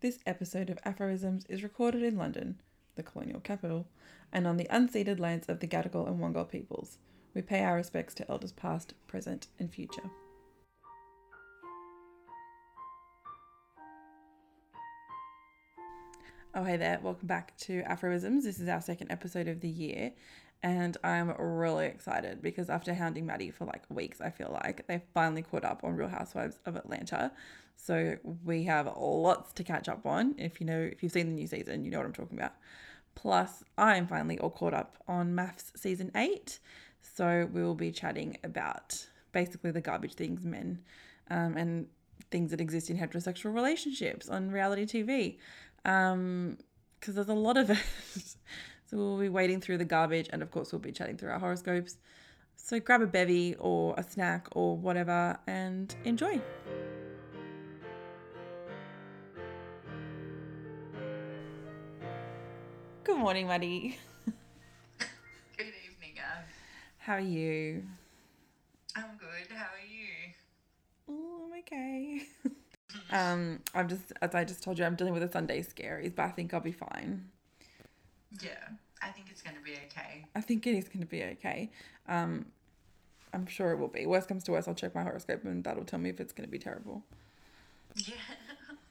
This episode of Aphorisms is recorded in London, the colonial capital, and on the unceded lands of the Gadigal and Wangal peoples. We pay our respects to elders past, present, and future. Oh, hey there. Welcome back to Aphorisms. This is our second episode of the year, and I'm really excited because after hounding Madi for like weeks, I feel like they finally caught up on Real Housewives of Atlanta. So we have lots to catch up on. If you know, if you've seen the new season, you know what I'm talking about. Plus, I'm finally all caught up on MAFS season eight. So we will be chatting about basically the garbage things men um, and things that exist in heterosexual relationships on reality TV. Because um, there's a lot of it. so we'll be wading through the garbage and, of course, we'll be chatting through our horoscopes. So grab a bevy or a snack or whatever and enjoy. Good morning, Madi. Good evening, Ab. How are you? I'm good. How are you? Oh, I'm okay. um, I'm just, as I just told you, I'm dealing with a Sunday scaries, but I think I'll be fine. Yeah, I think it's going to be okay. I think it is going to be okay. Um, I'm sure it will be. Worst comes to worst, I'll check my horoscope and that'll tell me if it's going to be terrible. Yeah.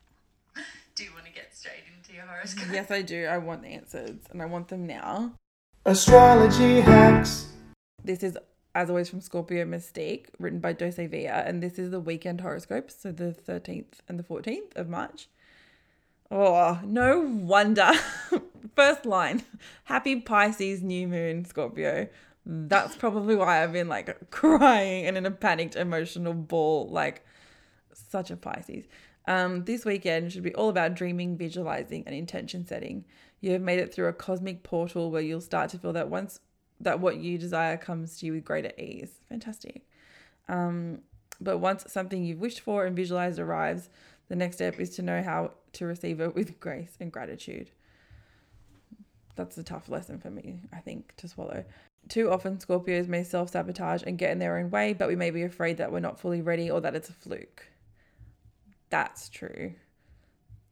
do you want to get straight into your horoscope? Yes, I do. I want the answers and I want them now. Astrology hacks. This is, as always, from Scorpio Mystique, written by Dose Via, and this is the weekend horoscopes, so the 13th and the 14th of March. Oh, no wonder. First line Happy Pisces new moon, Scorpio. That's probably why I've been like crying and in a panicked emotional ball, like such a Pisces. Um, this weekend should be all about dreaming, visualizing, and intention setting. You have made it through a cosmic portal where you'll start to feel that once that what you desire comes to you with greater ease. Fantastic. Um, but once something you've wished for and visualized arrives, the next step is to know how to receive it with grace and gratitude. That's a tough lesson for me, I think, to swallow. Too often, Scorpios may self sabotage and get in their own way, but we may be afraid that we're not fully ready or that it's a fluke. That's true.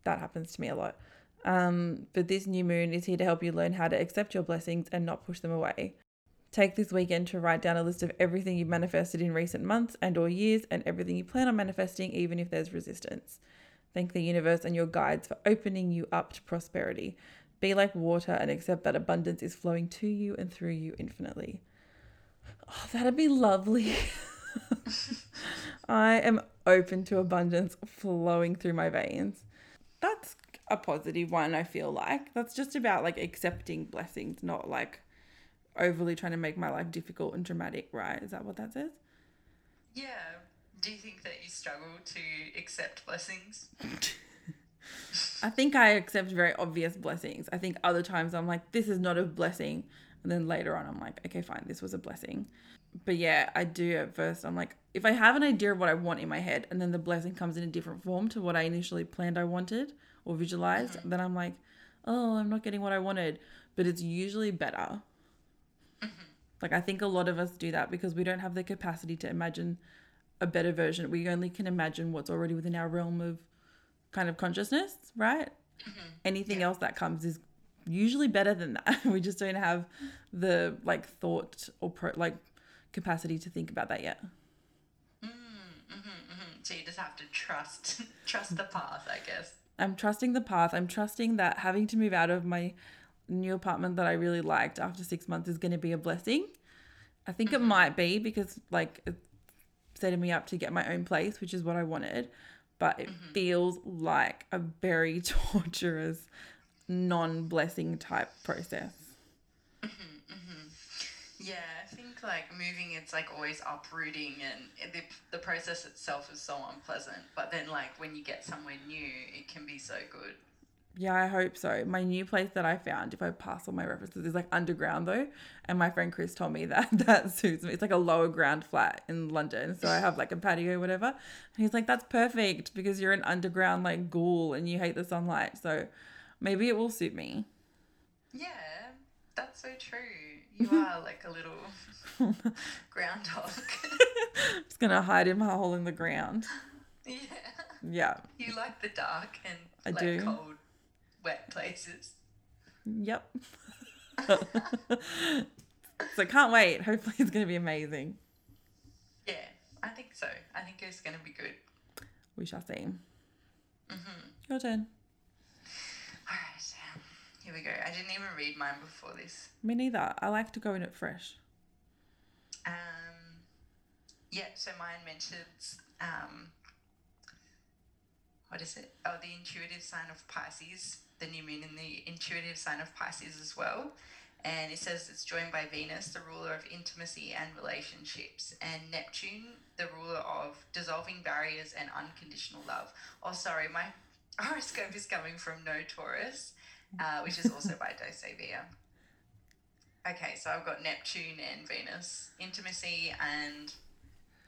That happens to me a lot. Um, but this new moon is here to help you learn how to accept your blessings and not push them away. Take this weekend to write down a list of everything you've manifested in recent months and or years and everything you plan on manifesting even if there's resistance. Thank the universe and your guides for opening you up to prosperity. Be like water and accept that abundance is flowing to you and through you infinitely. Oh, that'd be lovely. I am open to abundance flowing through my veins. That's a positive one, I feel like. That's just about like accepting blessings, not like overly trying to make my life difficult and dramatic, right? Is that what that says? Yeah. Do you think that you struggle to accept blessings? I think I accept very obvious blessings. I think other times I'm like, this is not a blessing. And then later on, I'm like, okay, fine, this was a blessing. But yeah, I do at first. I'm like, if I have an idea of what I want in my head and then the blessing comes in a different form to what I initially planned I wanted or visualized, mm-hmm. then I'm like, oh, I'm not getting what I wanted. But it's usually better. Mm-hmm. Like, I think a lot of us do that because we don't have the capacity to imagine a better version. We only can imagine what's already within our realm of kind of consciousness, right? Mm-hmm. Anything yeah. else that comes is usually better than that. we just don't have the like thought or pro- like capacity to think about that yet. Mm, mm-hmm, mm-hmm. So you just have to trust trust the path, I guess. I'm trusting the path. I'm trusting that having to move out of my new apartment that I really liked after six months is going to be a blessing. I think mm-hmm. it might be because like it's setting me up to get my own place, which is what I wanted. But it mm-hmm. feels like a very torturous, non-blessing type process. Yeah, I think like moving, it's like always uprooting, and the the process itself is so unpleasant. But then, like when you get somewhere new, it can be so good. Yeah, I hope so. My new place that I found, if I pass all my references, is like underground though. And my friend Chris told me that that suits me. It's like a lower ground flat in London. So I have like a patio, whatever. And he's like, that's perfect because you're an underground like ghoul and you hate the sunlight. So maybe it will suit me. Yeah, that's so true. You are like a little groundhog. I'm Just gonna hide in my hole in the ground. Yeah. Yeah. You like the dark and I like do. cold, wet places. Yep. so can't wait. Hopefully it's going to be amazing. Yeah, I think so. I think it's going to be good. We shall see. Mm-hmm. Your turn. Here we go. I didn't even read mine before this. Me neither. I like to go in it fresh. Um, yeah, so mine mentions um, what is it? Oh, the intuitive sign of Pisces, the new moon in the intuitive sign of Pisces as well. And it says it's joined by Venus, the ruler of intimacy and relationships, and Neptune, the ruler of dissolving barriers and unconditional love. Oh, sorry, my horoscope is coming from No Taurus, uh, which is also by Dosevia. Okay, so I've got Neptune and Venus, intimacy and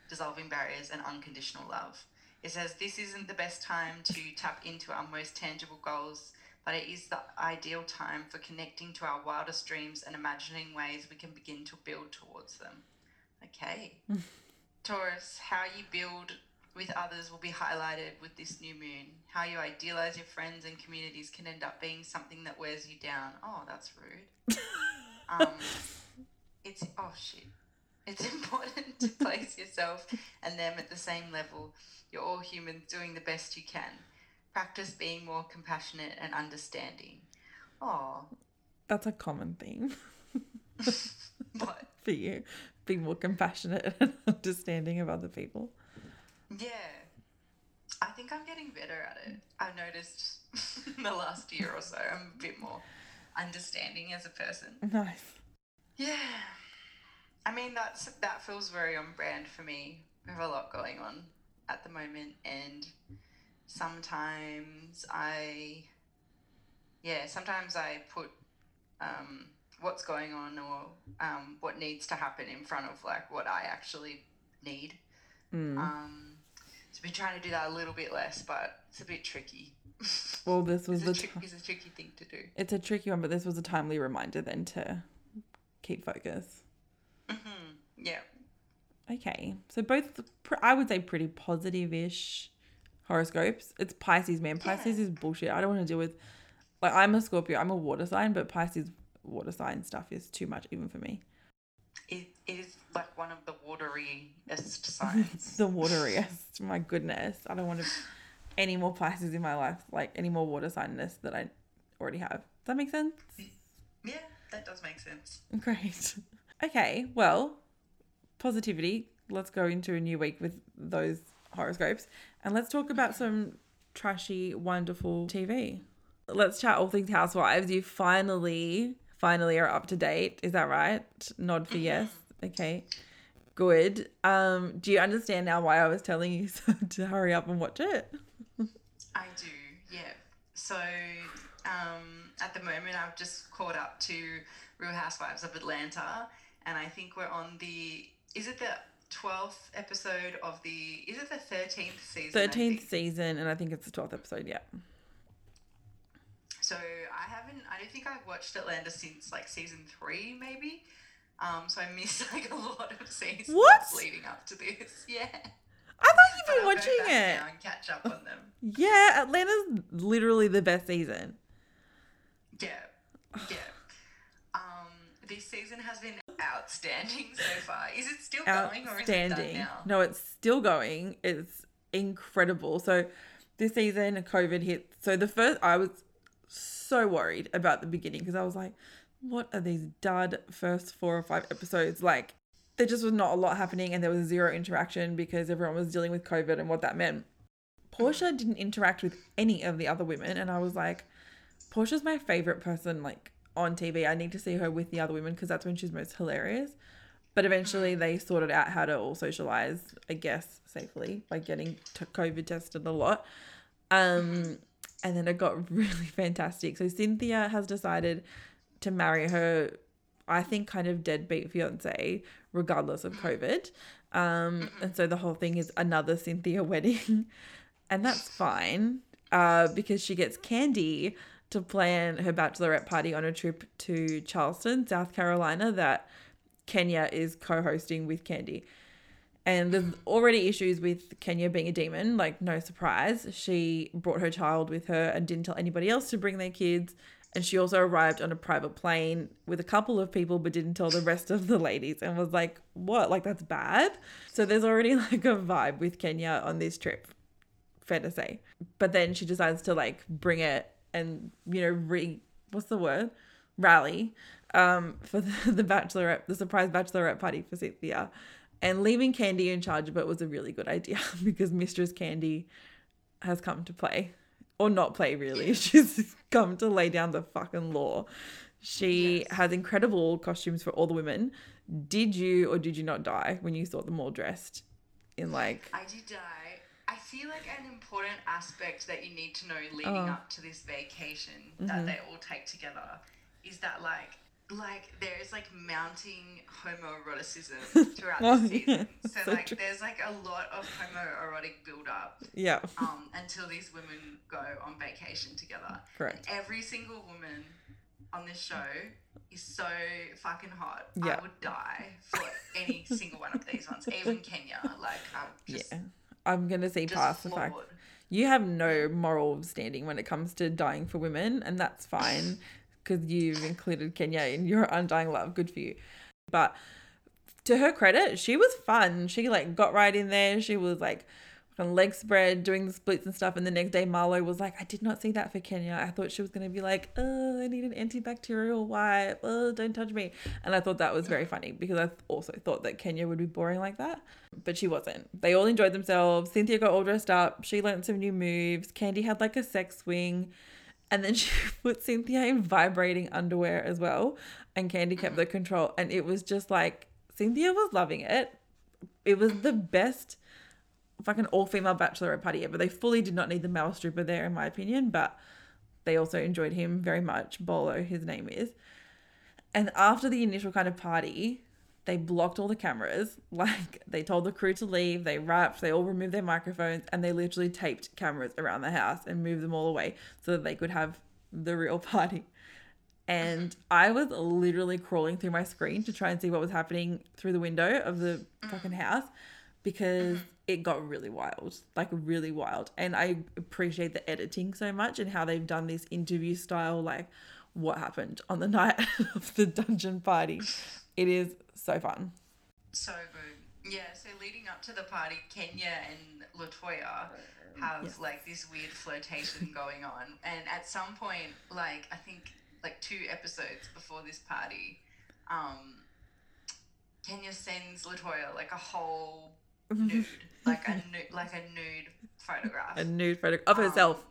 dissolving barriers and unconditional love. It says this isn't the best time to tap into our most tangible goals, but it is the ideal time for connecting to our wildest dreams and imagining ways we can begin to build towards them. Okay. Taurus, how you build with others will be highlighted with this new moon. How you idealize your friends and communities can end up being something that wears you down. Oh, that's rude. um, it's oh shit. It's important to place yourself and them at the same level. You're all humans doing the best you can. Practice being more compassionate and understanding. Oh, That's a common theme but for you. Be more compassionate and understanding of other people. Yeah. I think I'm getting better at it. I've noticed in the last year or so I'm a bit more understanding as a person. Nice. Yeah. I mean that's that feels very on brand for me. We have a lot going on at the moment and sometimes I yeah, sometimes I put um, what's going on or um, what needs to happen in front of like what I actually need. Mm. Um, so been trying to do that a little bit less, but it's a bit tricky. Well, this was it's, the. trick, T- it's a tricky thing to do. it's a tricky one, but this was a timely reminder then to keep focus. hmm Yeah. Okay, so both pr- I would say pretty positive-ish horoscopes. It's Pisces, man. Pisces Yeah. is bullshit. I don't want to deal with. Like I'm a Scorpio. I'm a water sign, but Pisces water sign stuff is too much even for me. It, it is like one of the wateriest signs. the wateriest. My goodness, I don't want to any more Pisces in my life. Like any more water signness that I already have. Does that make sense? yeah, that does make sense. Great. Okay, well, positivity. Let's go into a new week with those horoscopes and let's talk about some trashy, wonderful TV. Let's chat all things housewives. You finally, finally are up to date. Is that right? Nod for mm-hmm. yes. Okay. Good. Um, do you understand now why I was telling you to hurry up and watch it? I do, yeah. So um, at the moment, I've just caught up to Real Housewives of Atlanta, and I think we're on the. Is it the twelfth episode of the? Is it the thirteenth season? Thirteenth season, and I think it's the twelfth episode. Yeah. So I haven't. I don't think I've watched Atlanta since like season three, maybe. Um, so I missed like a lot of seasons What? leading up to this. Yeah. I thought you've been watching it. and catch up on them. Yeah, Atlanta's literally the best season. Yeah, yeah. Um, this season has been outstanding so far. Is it still going or is it done Outstanding. now? No, it's still going. It's incredible. So this season, COVID hit. So the first, I was so worried about the beginning because I was like, what are these dud first four or five episodes? Like, there just was not a lot happening and there was zero interaction because everyone was dealing with COVID and what that meant. Porsha didn't interact with any of the other women, and I was like, Porsha's my favorite person, like on TV. I need to see her with the other women because that's when she's most hilarious. But eventually, they sorted out how to all socialize, I guess, safely by getting COVID tested a lot. Um, and then it got really fantastic. So Cynthia has decided to marry her, I think, kind of deadbeat fiance, regardless of COVID. Um, and so the whole thing is another Cynthia wedding, and that's fine uh, because she gets Kandi to plan her bachelorette party on a trip to Charleston, South Carolina, that Kenya is co hosting with Kandi. And there's already issues with Kenya being a demon, like no surprise. She brought her child with her and didn't tell anybody else to bring their kids. And she also arrived on a private plane with a couple of people, but didn't tell the rest of the ladies and was like, what? Like, that's bad. So there's already like a vibe with Kenya on this trip, fair to say. But then she decides to like bring it and, you know, re, what's the word? Rally um, for the, the bachelorette, the surprise bachelorette party for Cynthia. And leaving Kandi in charge of it was a really good idea because Mistress Kandi has come to play or not play really. She's come to lay down the fucking law. She Yes. has incredible costumes for all the women. Did you or did you not die when you saw them all dressed in like I did die. I feel like an important aspect that you need to know leading Oh. up to this vacation that mm-hmm. they all take together is that like like there is like mounting homoeroticism throughout Oh, the yeah. season. So, So like true. there's like a lot of homoerotic build up yeah, um, until these women go on vacation together. correct. And every single woman on this show is so fucking hot. Yeah. I would die for any single one of these ones. Even Kenya, like I'm just, yeah. I'm going to see past the fact you have no moral standing when it comes to dying for women, and that's fine because you've included Kenya in your undying love. Good for you. But to her credit, she was fun. She like got right in there. She was like on leg spread, doing the splits and stuff. And the next day, Marlo was like, "I did not see that for Kenya. I thought she was gonna be like, oh, I need an antibacterial wipe. Oh, don't touch me." And I thought that was very funny because I also thought that Kenya would be boring like that, but she wasn't. They all enjoyed themselves. Cynthia got all dressed up. She learned some new moves. Kandi had like a sex swing. And then she put Cynthia in vibrating underwear as well. And Kandi kept the control. And it was just like, Cynthia was loving it. It was the best fucking all female bachelorette party ever. They fully did not need the male stripper there, in my opinion, but they also enjoyed him very much. Bolo, his name is. And after the initial kind of party, they blocked all the cameras. Like they told the crew to leave, they wrapped, they all removed their microphones, and they literally taped cameras around the house and moved them all away so that they could have the real party. And I was literally crawling through my screen to try and see what was happening through the window of the mm. fucking house because mm-hmm. it got really wild, like really wild. And I appreciate the editing so much and how they've done this interview style, like what happened on the night of the dungeon party. It is so fun. So good. Yeah, so leading up to the party, Kenya and Latoya have Yes. like this weird flirtation going on. And at some point, like I think like two episodes before this party, um, Kenya sends Latoya like a whole nude, like a nude, like a nude photograph A nude photo of herself.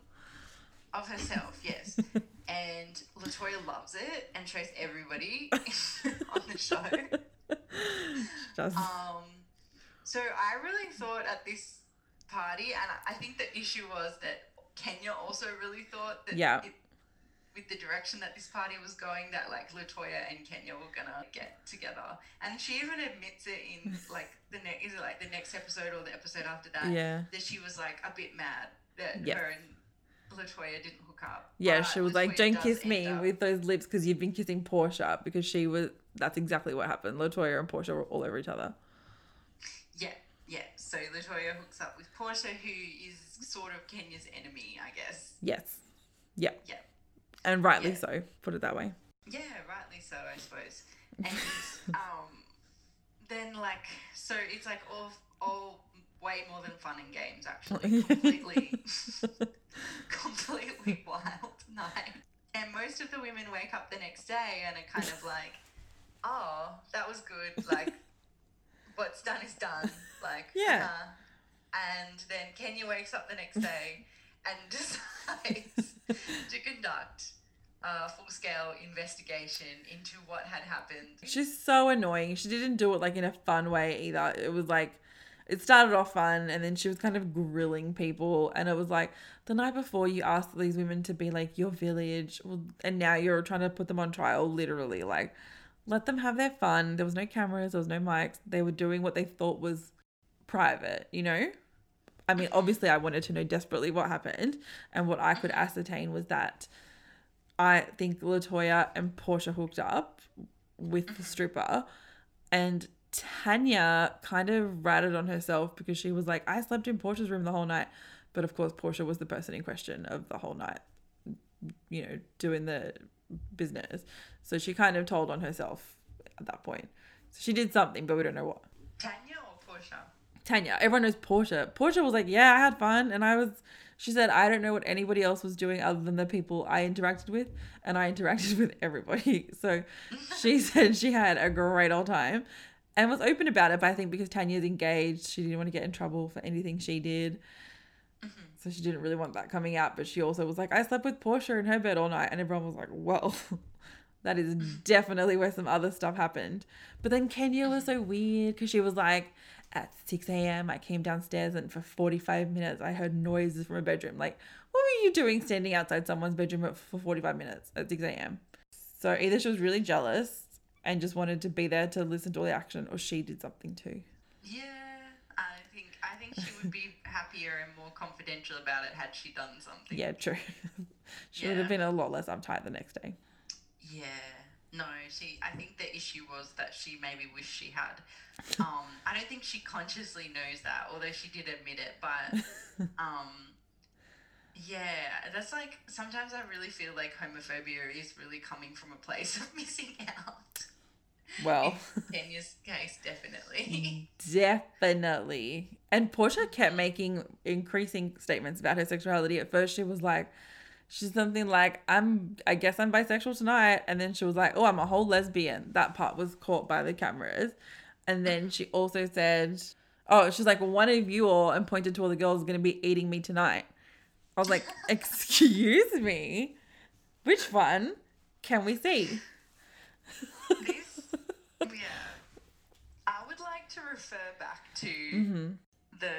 of herself. Yes. And Latoya loves it and shows everybody on the show. Um, so I really thought at this party, and I think the issue was that Kenya also really thought that Yeah. it, with the direction that this party was going, that like Latoya and Kenya were gonna get together, and she even admits it in like the next is it like the next episode or the episode after that yeah. that she was like a bit mad that Yeah. her and Latoya didn't hook up. Yeah, she was like, "Don't kiss me up- with those lips because you've been kissing Porsha." Because she was. That's exactly what happened. Latoya and Porsha were all over each other. Yeah, yeah. So Latoya hooks up with Porsha, who is sort of Kenya's enemy, I guess. Yes. Yeah. Yeah. And rightly Yeah. so. Put it that way. Yeah, rightly so, I suppose. And um, then like, so it's like all, all way more than fun and games, actually. Completely, completely wild night. And most of the women wake up the next day and are kind of like, oh, that was good. Like, what's done is done. Like, Yeah. uh-huh. And then Kenya wakes up the next day and decides to conduct a full scale investigation into what had happened. She's so annoying. She didn't do it like in a fun way either. It was like it started off fun and then she was kind of grilling people and it was like the night before you asked these women to be like your village and now you're trying to put them on trial literally like let them have their fun. There was no cameras, there was no mics. They were doing what they thought was private, you know? I mean, obviously I wanted to know desperately what happened and what I could ascertain was that I think Latoya and Porsha hooked up with the stripper. And Tanya kind of ratted on herself because she was like, I slept in Porsha's room the whole night. But of course, Porsha was the person in question of the whole night, you know, doing the business. So she kind of told on herself at that point. So she did something, but we don't know what. Tanya or Porsha? Tanya, everyone knows Porsha. Porsha was like, Yeah, I had fun. And I was, she said, I don't know what anybody else was doing other than the people I interacted with. And I interacted with everybody. So she said she had a great old time and was open about it. But I think because Tanya's engaged, she didn't want to get in trouble for anything she did. Mm-hmm. So she didn't really want that coming out. But she also was like, I slept with Porsha in her bed all night. And everyone was like, Well, that is definitely where some other stuff happened. But then Kenya was so mm-hmm. weird because she was like, at 6 a.m., I came downstairs and for 45 minutes I heard noises from a bedroom. Like, what were you doing standing outside someone's bedroom for 45 minutes at 6 a.m.? So either she was really jealous and just wanted to be there to listen to all the action, or she did something too. Yeah, I think I think she would be happier and more confidential about it had she done something. Yeah, true. she would have been a lot less uptight the next day. Yeah. No, she. I think the issue was that she maybe wished she had. Um, I don't think she consciously knows that, although she did admit it. But um, yeah, that's like sometimes I really feel like homophobia is really coming from a place of missing out. Well, In Kenya's case, definitely. definitely. And Porsha kept making increasing statements about her sexuality. At first, she was like, she's something like, I'm, I guess I'm bisexual tonight. And then she was like, oh, I'm a whole lesbian. That part was caught by the cameras. And then she also said, oh, she's like, one of you all, and pointed to all the girls, going to be eating me tonight. I was like, excuse me? Which one can we see? Yeah. I would like to refer back to Mm-hmm. the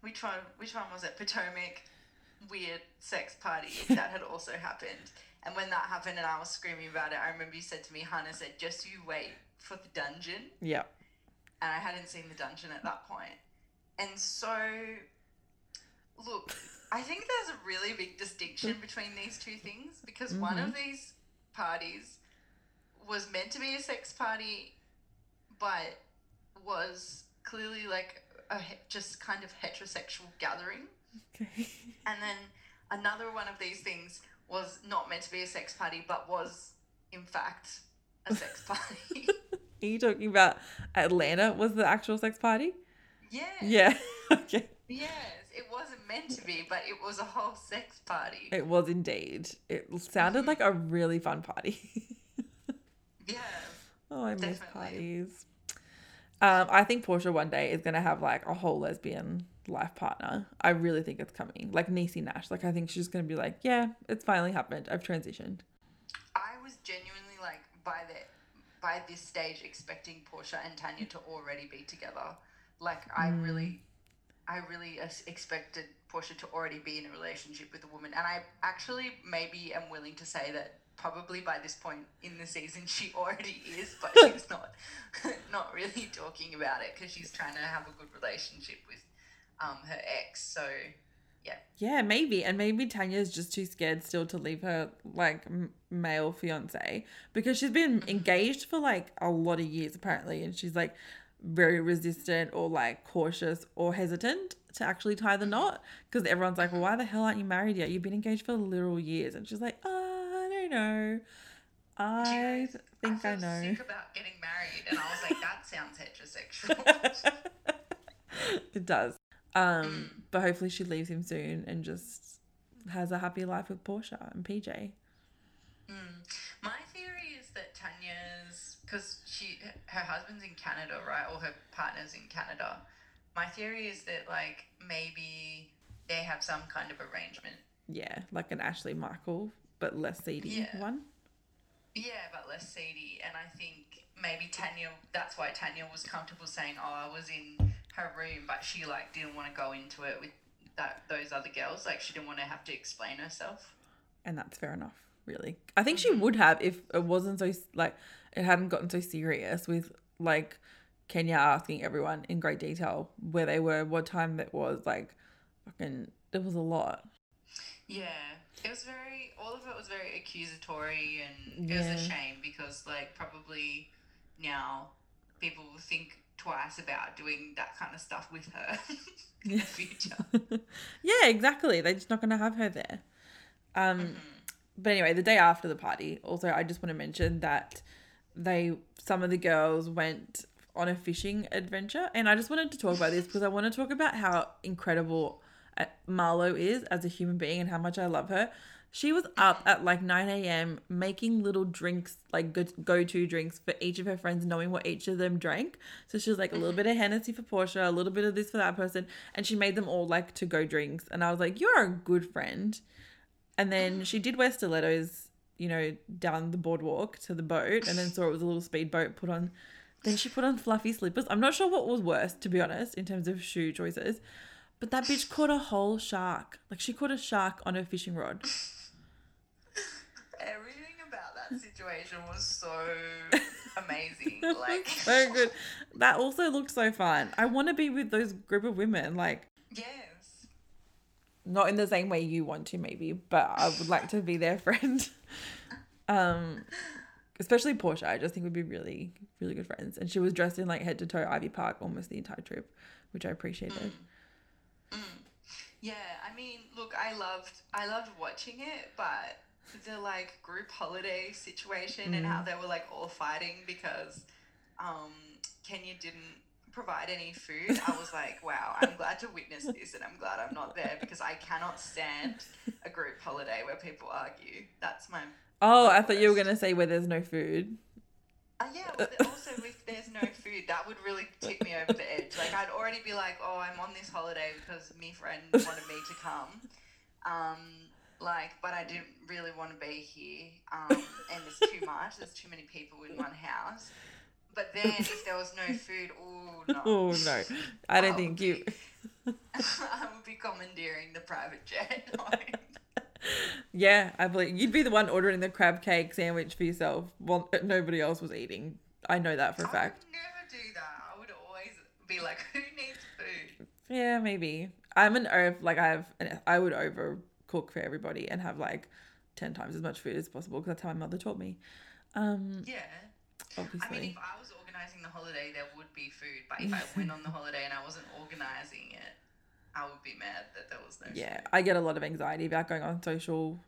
which one? Which one was it? Potomac weird sex party that had also happened. And when that happened, and I was screaming about it, I remember you said to me, Hannah said, "Just you wait for the dungeon." Yep. and I hadn't seen the dungeon at that point. And so, look, I think there's a really big distinction between these two things because one of these parties was meant to be a sex party, but was clearly like a just kind of heterosexual gathering. Okay. And then another one of these things was not meant to be a sex party, but was in fact a sex party. Are you talking about Atlanta was the actual sex party? yeah. Yeah. okay. Yes, it wasn't meant to be, but it was a whole sex party. It was indeed. It sounded like a really fun party. Yeah. oh, I miss parties. Um, I think Porsha one day is gonna have like a whole lesbian life partner. I really think it's coming. Like Niecy Nash. Like I think she's gonna be like, yeah, it's finally happened. I've transitioned. I was genuinely like by the by this stage expecting Porsha and Tanya to already be together. Like I really I really expected Porsha to already be in a relationship with a woman and I actually maybe am willing to say that probably by this point in the season she already is but she's not not really talking about it because she's trying to have a good relationship with um, her ex so Yeah, yeah, maybe. And maybe Tanya's just too scared still to leave her like m- male fiance because she's been engaged for like a lot of years apparently, and she's like very resistant or like cautious or hesitant to actually tie the knot because everyone's like, well, why the hell aren't you married yet? You've been engaged for literal years, and she's like, oh, I know. I think I, feel know. sick about getting married and I was like that sounds heterosexual it does. Um, but hopefully she leaves him soon and just has a happy life with Porsha and PJ. My theory is that Tanya's because she her husband's in Canada, right, or her partner's in Canada. My theory is that like maybe they have some kind of arrangement. Yeah, like an Ashley Madison, but less seedy Yeah. one. Yeah, but less seedy, and I think maybe Tanya. That's why Tanya was comfortable saying, "Oh, I was in her room," but she like didn't want to go into it with that those other girls. Like she didn't want to have to explain herself. And that's fair enough, really. I think she mm-hmm. would have if it wasn't so, like, it hadn't gotten so serious with, like, Kenya asking everyone in great detail where they were, what time it was. Like, fucking, it was a lot. Yeah, it was very. All of it was very accusatory, and it was a shame because, like, probably now people will think twice about doing that kind of stuff with her in the future. yeah, exactly. They're just not going to have her there. Um, But anyway, the day after the party, also, I just want to mention that they, some of the girls went on a fishing adventure. And I just wanted to talk about this because I want to talk about how incredible Marlo is as a human being and how much I love her. She was up at like 9 a.m. making little drinks, like go to drinks for each of her friends, knowing what each of them drank. So she was like a little bit of Hennessy for Porsha, a little bit of this for that person. And she made them all like to go drinks. And I was like, you're a good friend. And then she did wear stilettos, you know, down the boardwalk to the boat, and then saw it was a little speedboat. Put on, then she put on fluffy slippers. I'm not sure what was worse, to be honest, in terms of shoe choices. But that bitch caught a whole shark. Like she caught a shark on her fishing rod. Everything about that situation was so amazing. Like, so good. That also looked so fun. I want to be with those group of women. Like yes. not in the same way you want to, maybe, but I would like to be their friend. Um, especially Porsha. I just think we'd be really, really good friends. And she was dressed in like head to toe Ivy Park almost the entire trip, which I appreciated. Yeah, I mean, look, I loved I loved watching it, but the like group holiday situation and how they were like all fighting because um Kenya didn't provide any food. I was like, wow, I'm glad to witness this and I'm glad I'm not there because I cannot stand a group holiday where people argue. That's my Oh, I thought you were gonna say where there's no food. Uh, yeah, but also if there's no food, that would really tip me over the edge. Like I'd already be like, oh, I'm on this holiday because me friend wanted me to come. Um, like, but I didn't really want to be here. Um, and there's too much. There's too many people in one house. But then if there was no food, oh no. Oh no, I don't Oh, think you. I would be commandeering the private jet. home. Yeah, I believe you'd be the one ordering the crab cake sandwich for yourself while nobody else was eating. I know that for a I fact. would never do that. I would always be like, who needs food? Yeah, maybe. I'm an over like I have. An, I would over cook for everybody and have like ten times as much food as possible because that's how my mother taught me. Um, Yeah. obviously. I mean, if I was organizing the holiday, there would be food. But if I went on the holiday and I wasn't organizing it, I would be mad that there was no yeah. I get a lot of anxiety about going on social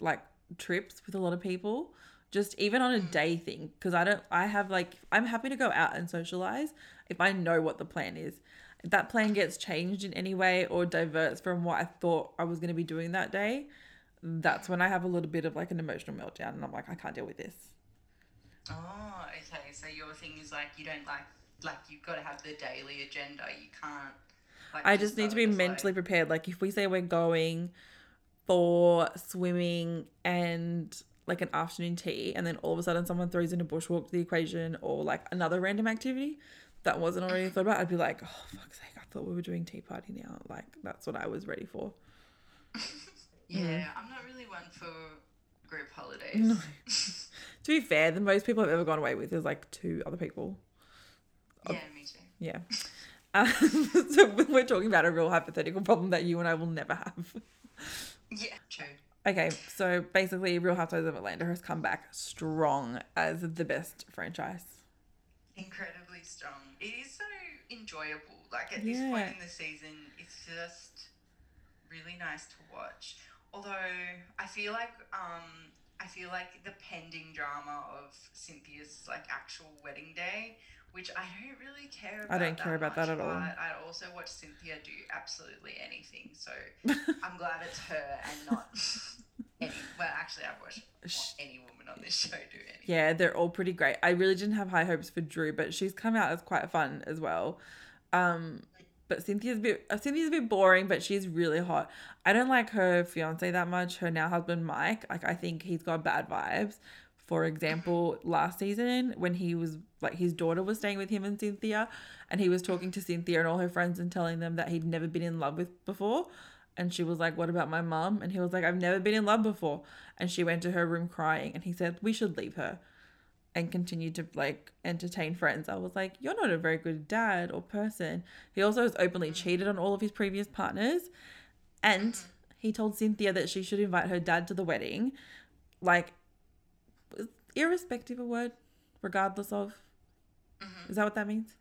like trips with a lot of people. Just even on a mm. day thing, because I don't. I have like I'm happy to go out and socialize if I know what the plan is. If that plan gets changed in any way or diverts from what I thought I was going to be doing that day, that's when I have a little bit of like an emotional meltdown, and I'm like, I can't deal with this. Oh, okay. So your thing is like you don't like like you've got to have the daily agenda. You can't. I just need to be mentally prepared. Like if we say we're going for swimming and like an afternoon tea, and then all of a sudden someone throws in a bushwalk to the equation or like another random activity that wasn't already thought about, I'd be like, oh fuck's sake, I thought we were doing tea party now. Like that's what I was ready for. Mm. Yeah, I'm not really one for group holidays. No. to be fair, the most people I've ever gone away with is like two other people. Yeah, me too. Yeah. Um, so we're talking about a real hypothetical problem that you and I will never have. Yeah, true. Okay, so basically, Real Housewives of Atlanta has come back strong as the best franchise. Incredibly strong. It is so enjoyable. Like at this point in the season, it's just really nice to watch. Although I feel like um I feel like the pending drama of Cynthia's like actual wedding day, which I don't really care about. I don't care about that at all. I also watch Cynthia do absolutely anything. So I'm glad it's her and not any well actually I've watched any woman on this show do anything. Yeah, they're all pretty great. I really didn't have high hopes for Drew, but she's come out as quite fun as well. Um, but Cynthia's a bit uh, Cynthia's a bit boring, but she's really hot. I don't like her fiance that much. Her now husband Mike. Like I think he's got bad vibes. For example, last season when he was like his daughter was staying with him and Cynthia, and he was talking to Cynthia and all her friends and telling them that he'd never been in love with before. And she was like, What about my mum? And he was like, I've never been in love before. And she went to her room crying. And he said, We should leave her and continued to like entertain friends. I was like, You're not a very good dad or person. He also has openly mm. cheated on all of his previous partners. And he told Cynthia that she should invite her dad to the wedding. Like, irrespective of word, regardless of. Mm-hmm. Is that what that means?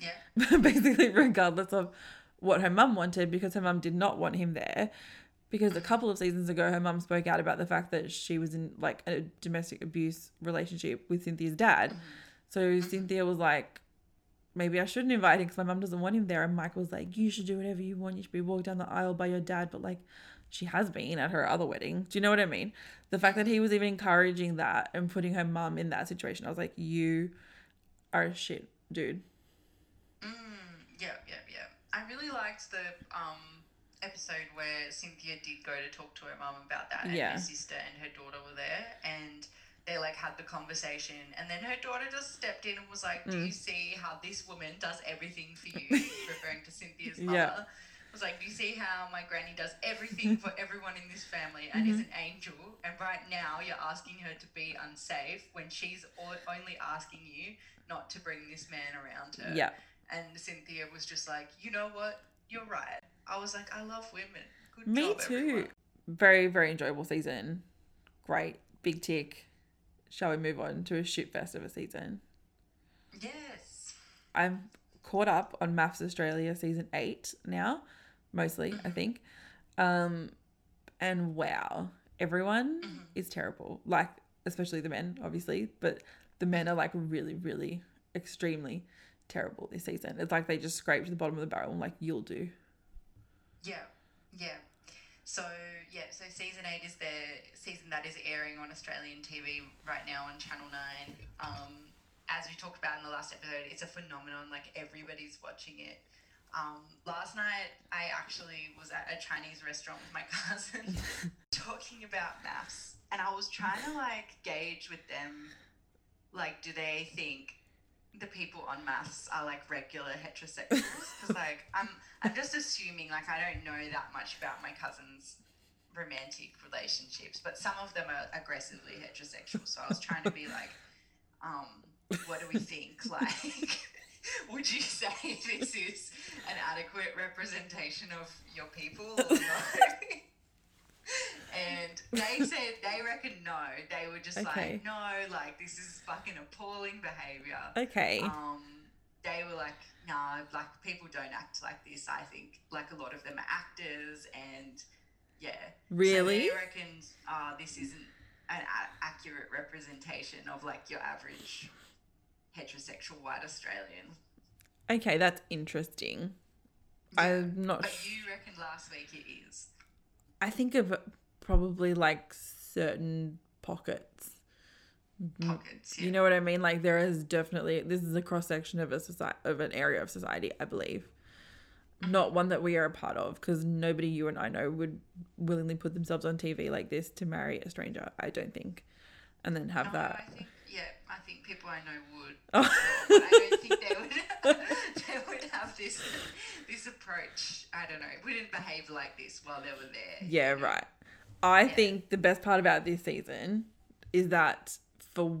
Yeah. Basically, regardless of what her mum wanted, because her mum did not want him there. Because a couple of seasons ago, her mum spoke out about the fact that she was in like a domestic abuse relationship with Cynthia's dad. Mm-hmm. So mm-hmm. Cynthia was like, maybe I shouldn't invite him because my mum doesn't want him there. And Mike was like, you should do whatever you want. You should be walked down the aisle by your dad. But like, she has been at her other wedding. Do you know what I mean? The fact that he was even encouraging that and putting her mum in that situation, I was like, you are a shit dude. Mm, yeah, yeah, yeah. I really liked the um episode where Cynthia did go to talk to her mum about that, and Yeah. her sister and her daughter were there, and they like had the conversation, and then her daughter just stepped in and was like, "Do Mm. you see how this woman does everything for you?" referring to Cynthia's mother. Yeah. I was like, do you see how my granny does everything for everyone in this family and Mm-hmm. is an angel? And right now you're asking her to be unsafe when she's only asking you not to bring this man around her. Yeah. And Cynthia was just like, you know what? You're right. I was like, I love women. Good Me job, too. everyone." Very, very enjoyable season. Great. Big tick. Shall we move on to a shit fest of a season? Yes. I'm caught up on MAFS Australia season eight now, mostly, I think. Um, and wow, everyone is terrible. Like, especially the men, obviously, but the men are like really, really extremely terrible this season. It's like they just scraped to the bottom of the barrel and like you'll do. Yeah. Yeah. So yeah, so season eight is the season that is airing on Australian TV right now on Channel Nine. Um, as we talked about in the last episode, it's a phenomenon. Like everybody's watching it. Um, last night, I actually was at a Chinese restaurant with my cousin talking about MAFS, and I was trying to like gauge with them, like, do they think the people on MAFS are like regular heterosexuals? Because like I'm, I'm just assuming like I don't know that much about my cousin's romantic relationships, but some of them are aggressively heterosexual. So I was trying to be like, um, what do we think? Like, would you say this is an adequate representation of your people or no? and they said they reckon no. They were just Okay. like, no, like this is fucking appalling behavior. Okay. Um, they were like, nah, like people don't act like this. I think like a lot of them are actors, and yeah, Really? So they reckon uh, this isn't an a- accurate representation of like your average heterosexual white Australian. Okay, that's interesting. I'm not But sh- you reckon last week it is. I think of uh, probably like certain pockets. Pockets. Yeah. You know what I mean? Like there is definitely this is a cross section of a society of an area of society, I believe. Mm-hmm. Not one that we are a part of, because nobody you and I know would willingly put themselves on TV like this to marry a stranger. I don't think, and then have no, that. I think yeah, I think people I know would. Oh. I don't think they would. they would have this this approach. I don't know. Wouldn't behave like this while they were there. Yeah, right. I think the best part about this season is that for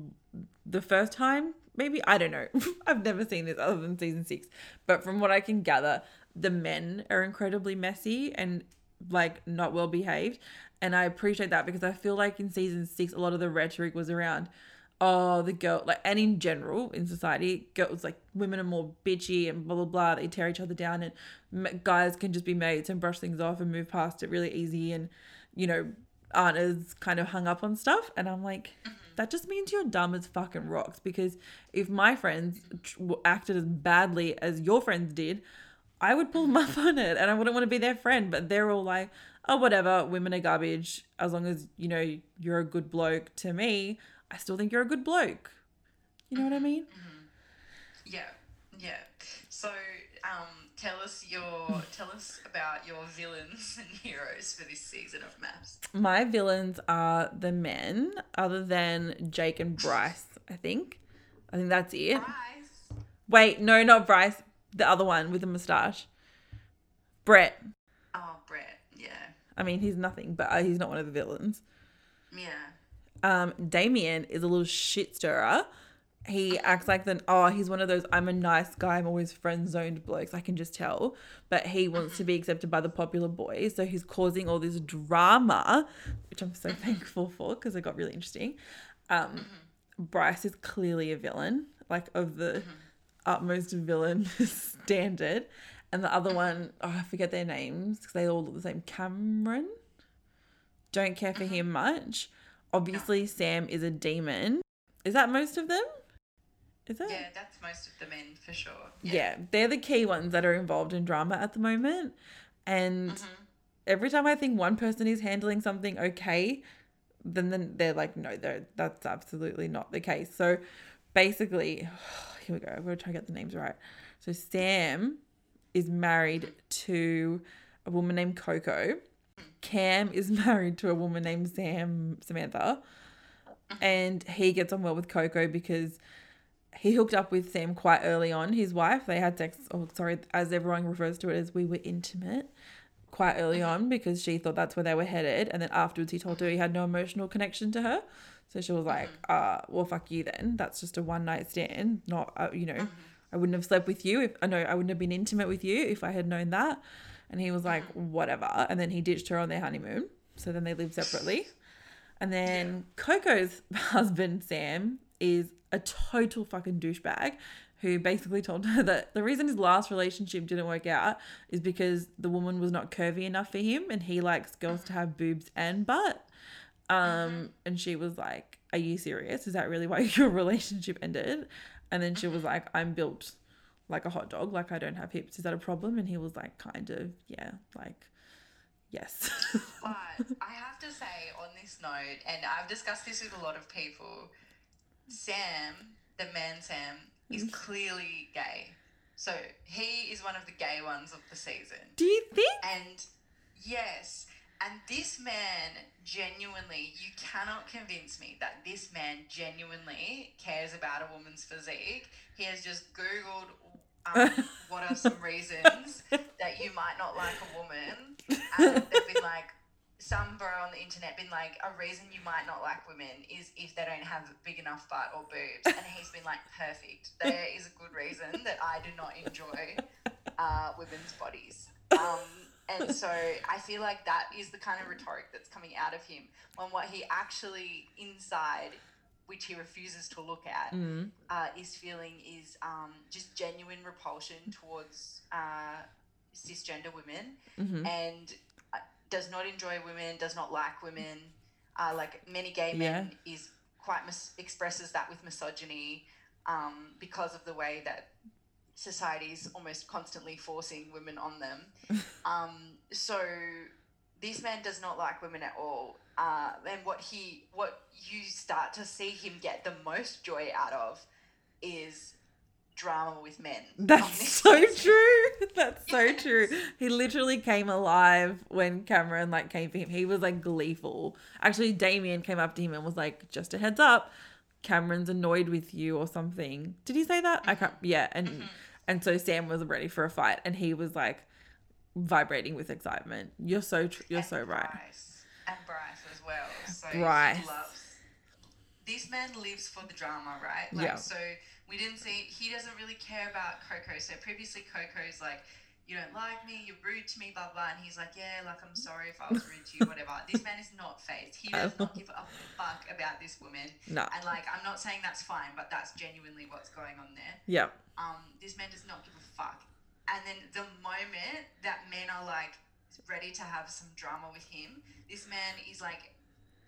the first time, maybe I don't know. I've never seen this other than season six, but from what I can gather, the men are incredibly messy and like not well behaved, and I appreciate that because I feel like in season six, a lot of the rhetoric was around. Oh, the girl, like, and in general in society, girls like women are more bitchy and blah blah blah. They tear each other down, and guys can just be mates and brush things off and move past it really easy, and you know, aren't as kind of hung up on stuff. And I'm like, mm-hmm. that just means you're dumb as fucking rocks. Because if my friends acted as badly as your friends did, I would pull them up on it, and I wouldn't want to be their friend. But they're all like, oh, whatever, women are garbage. As long as you know you're a good bloke. To me, I still think you're a good bloke. You know what I mean? Yeah, yeah. So, um, tell us your tell us about your villains and heroes for this season of MAFS. My villains are the men, other than Jake and Bryce. I think. I think that's it. Bryce. Wait, no, not Bryce. The other one with the mustache. Brett. Oh, Brett. Yeah, I mean, he's nothing, but uh, he's not one of the villains. yeah. Um, Damien is a little shit stirrer. He acts like the oh, he's one of those I'm a nice guy, I'm always friend zoned blokes. I can just tell, but he wants to be accepted by the popular boys, so he's causing all this drama, which I'm so thankful for because it got really interesting. Um, Bryce is clearly a villain. like of the utmost villain standard. And the other one, oh, I forget their names because they all look the same. Cameron. Don't care for him much. Obviously, Sam is a demon. Is that most of them? Is it? Yeah, that's most of the men for sure. yeah, they're the key ones that are involved in drama at the moment. And mm-hmm. every time I think one person is handling something okay, then then they're like, no, they're, that's absolutely not the case. So basically, here we go. I'm gonna try to get the names right. So Sam is married mm-hmm. to a woman named Coco. Cam is married to a woman named Sam Samantha. And he gets on well with Coco because he hooked up with Sam quite early on. His wife, they had sex, oh, sorry, as everyone refers to it as we were intimate quite early on because she thought that's where they were headed. And then afterwards, he told her he had no emotional connection to her. So she was like, uh, well, fuck you then. That's just a one night stand. Not, uh, you know, I wouldn't have slept with you if, I know, I wouldn't have been intimate with you if I had known that. And he was like, whatever. And then he ditched her on their honeymoon. So then they lived separately. And then Coco's husband, Sam, is a total fucking douchebag who basically told her that the reason his last relationship didn't work out is because the woman was not curvy enough for him and he likes girls to have boobs and butt. Um, and she was like, Are you serious? Is that really why your relationship ended? And then she was like, I'm built like a hot dog, like I don't have hips. Is that a problem? And he was like, kind of, yeah, like, yes. But I have to say on this note, and I've discussed this with a lot of people, Sam, the man Sam, is mm-hmm. clearly gay. So he is one of the gay ones of the season. Do you think? And yes, and this man genuinely, you cannot convince me that this man genuinely cares about a woman's physique. He has just Googled um, what are some reasons that you might not like a woman. And they've been like, some bro on the internet been like, a reason you might not like women is if they don't have a big enough butt or boobs. And he's been like, perfect. There is a good reason that I do not enjoy uh, women's bodies. Um, and so I feel like that is the kind of rhetoric that's coming out of him when what he actually inside, which he refuses to look at, uh, is feeling is um, just genuine repulsion towards uh, cisgender women and uh, does not enjoy women, does not like women. Uh, like many gay men, is quite mis- expresses that with misogyny um, because of the way that society is almost constantly forcing women on them. um, so this man does not like women at all. Uh, and what he, what you start to see him get the most joy out of, is drama with men. That's so season. true. That's so Yes. true. He literally came alive when Cameron like came for him. He was like gleeful. Actually, Damien came up to him and was like, "Just a heads up, Cameron's annoyed with you or something." Did he say that? I can't. Yeah, and and so Sam was ready for a fight, and he was like vibrating with excitement. You're so tr- you're And so right. And Bryce as well. So Bryce. loves. This man lives for the drama, right? Like, Yeah. So we didn't see. He doesn't really care about Coco. So previously, Coco's like, "You don't like me. You're rude to me." Blah blah. And he's like, "Yeah, like I'm sorry if I was rude to you, whatever." this man is not phased. He does not give a fuck about this woman. No. And like, I'm not saying that's fine, but that's genuinely what's going on there Yeah. um, this man does not give a fuck. And then the moment that men are like ready to have some drama with him, this man is like,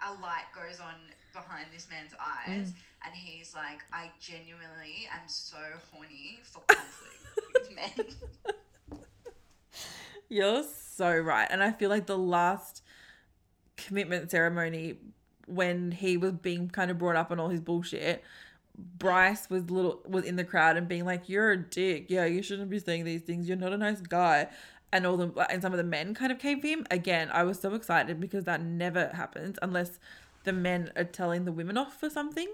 a light goes on behind this man's eyes, mm. and he's like, I genuinely am so horny for conflict with men. You're so right. And I feel like the last commitment ceremony when he was being kind of brought up on all his bullshit, Bryce was little was in the crowd and being like, You're a dick. Yeah, you shouldn't be saying these things. You're not a nice guy. And all the and some of the men kind of came for him. Again, I was so excited because that never happens unless the men are telling the women off for something.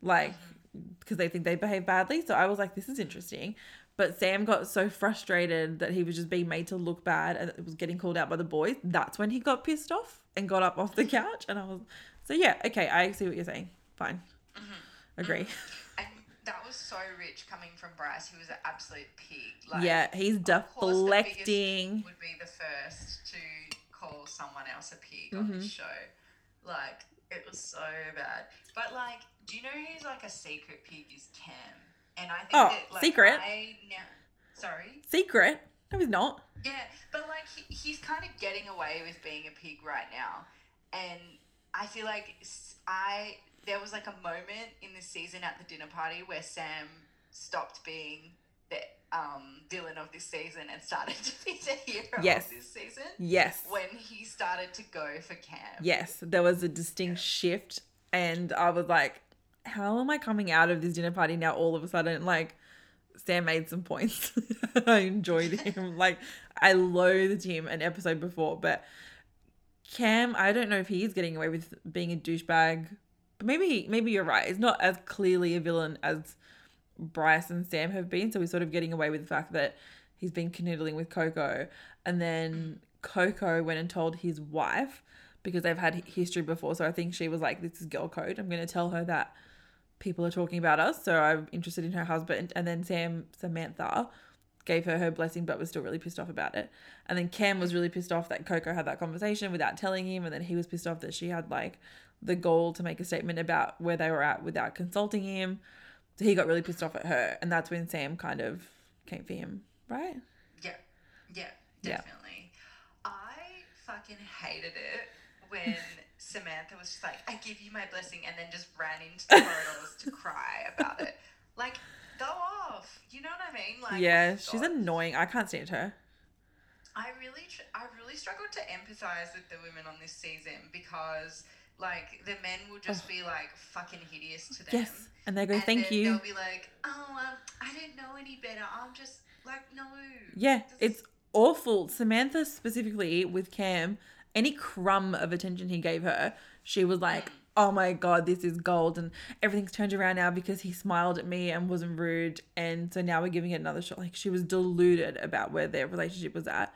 Like mm-hmm. because they think they behave badly. So I was like, this is interesting. But Sam got so frustrated that he was just being made to look bad and it was getting called out by the boys. That's when he got pissed off and got up off the couch. And I was, so yeah, okay, I see what you're saying. Fine. Mm-hmm. Agree. And that was so rich coming from Bryce. He was an absolute pig. Like, yeah, he's deflecting. would be the first to call someone else a pig Mm-hmm. on this show. Like, it was so bad. But, like, do you know who's like a secret pig is Cam? and I think Oh, that like secret. I now, sorry, Secret? No, he's not. yeah, but like he, he's kind of getting away with being a pig right now, and I feel like I there was like a moment in this season at the dinner party where Sam stopped being the um, villain of this season and started to be the hero Yes. of this season Yes. when he started to go for Cam. Yes, there was a distinct shift, and I was like, "How am I coming out of this dinner party now? All of a sudden, like, Sam made some points. I enjoyed him. Like, I loathed him an episode before, but Cam, I don't know if he's getting away with being a douchebag. But maybe, maybe you're right. It's not as clearly a villain as Bryce and Sam have been. So he's sort of getting away with the fact that he's been canoodling with Coco. And then Coco went and told his wife because they've had history before. So I think she was like, this is girl code. I'm going to tell her that people are talking about us. So I'm interested in her husband. And then Sam, Samantha, gave her her blessing but was still really pissed off about it. And then Cam was really pissed off that Coco had that conversation without telling him. And then he was pissed off that she had like the goal to make a statement about where they were at without consulting him. So he got really pissed off at her. And that's when Sam kind of came for him, right? Yeah, yeah, Yeah. definitely. I fucking hated it when Samantha was just like, I give you my blessing, and then just ran into the corridors to cry about it. Like, go off. You know what I mean? Like, oh yeah, oh she's God. annoying. I can't stand her. I really, tr- I really struggled to empathize with the women on this season because, like, the men will just be like fucking hideous to them. Yes. And they go, And thank then you. They'll be like, oh, um, I didn't know any better. I'm just like, no. Yeah, it's awful. Samantha specifically with Cam, any crumb of attention he gave her, she was like, "Oh my god, this is gold," and everything's turned around now because he smiled at me and wasn't rude, and so now we're giving it another shot. Like she was deluded about where their relationship was at.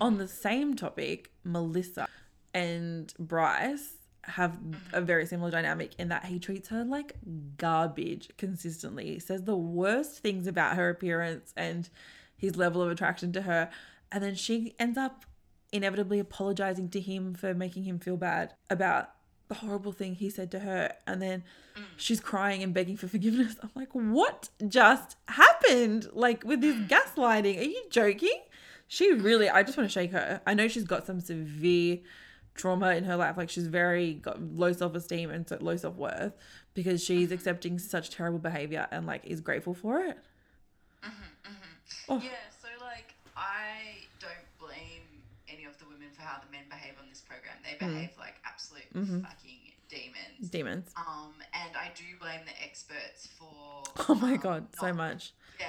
On the same topic, Melissa and Bryce have a mm-hmm. very similar dynamic in that he treats her like garbage consistently. He says the worst things about her appearance and his level of attraction to her. And then she ends up inevitably apologizing to him for making him feel bad about the horrible thing he said to her. And then mm. she's crying and begging for forgiveness. I'm like, what just happened? Like with this mm. gaslighting? Are you joking? She really, I just want to shake her. I know she's got some severe trauma in her life. Like she's very got low self esteem and so low self worth because she's accepting such terrible behavior and like is grateful for it. Oh. Yeah, so like I don't blame any of the women for how the men behave on this program. They Mm. behave like absolute Mm-hmm. fucking demons. Demons. Um, and I do blame the experts for. Oh my um, god, so not- much. Yeah,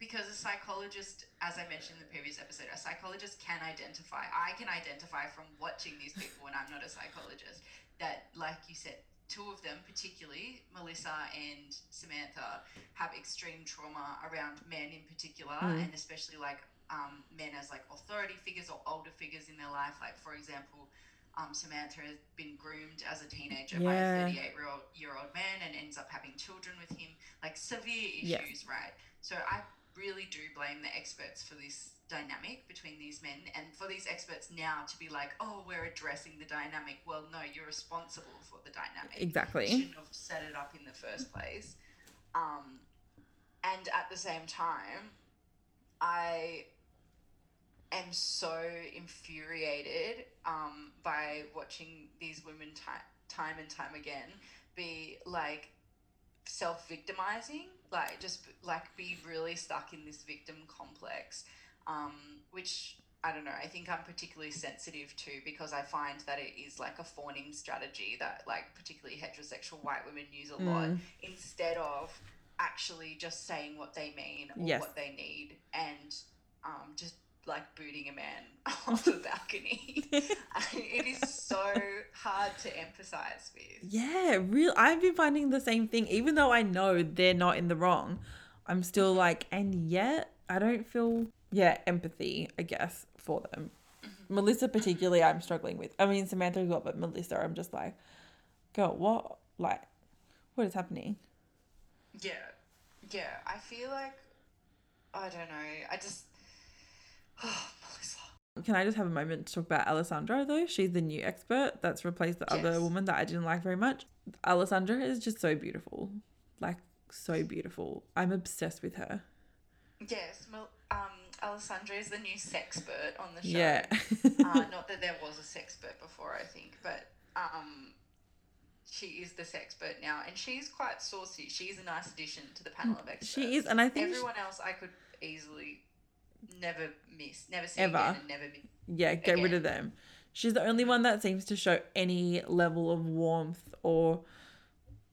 because a psychologist, as I mentioned in the previous episode, a psychologist can identify. I can identify from watching these people when I'm not a psychologist that, like you said, two of them, particularly Melissa and Samantha, have extreme trauma around men in particular, and especially like um, men as like authority figures or older figures in their life. Like for example. Um, Samantha has been groomed as a teenager by a 38 year old, year old man and ends up having children with him. Like severe Yes. issues, right? So I really do blame the experts for this dynamic between these men and for these experts now to be like, oh, we're addressing the dynamic. Well, no, you're responsible for the dynamic. You Exactly. shouldn't have set it up in the first place. Um, and at the same time, I am so infuriated um, by watching these women ti- time and time again be like self victimizing, like just like be really stuck in this victim complex, um, which I don't know. I think I'm particularly sensitive to because I find that it is like a fawning strategy that like particularly heterosexual white women use a lot Mm. instead of actually just saying what they mean or Yes. what they need and um, just like booting a man off the balcony. it is so hard to empathize with. Yeah, real. I've been finding the same thing, even though I know they're not in the wrong. I'm still mm-hmm. like, and yet I don't feel, yeah, empathy, I guess, for them. Mm-hmm. Melissa, particularly, I'm struggling with. I mean, Samantha as well, but Melissa, I'm just like, girl, what? Like, what is happening? Yeah, yeah. I feel like I don't know. I just oh, Can I just have a moment to talk about Alessandra though? She's the new expert that's replaced the other woman that I didn't like very much. Alessandra is just so beautiful. Like so beautiful. I'm obsessed with her. Yes, well, um, Alessandra is the new sexpert on the show. Yeah. uh, not that there was a sexpert before, I think, but um, she is the sexpert now, and she's quite saucy. She's a nice addition to the panel of experts. she is, and I think she- everyone else I could easily never miss, never see Ever. again, and never be. Yeah, get rid of them. She's the only one that seems to show any level of warmth or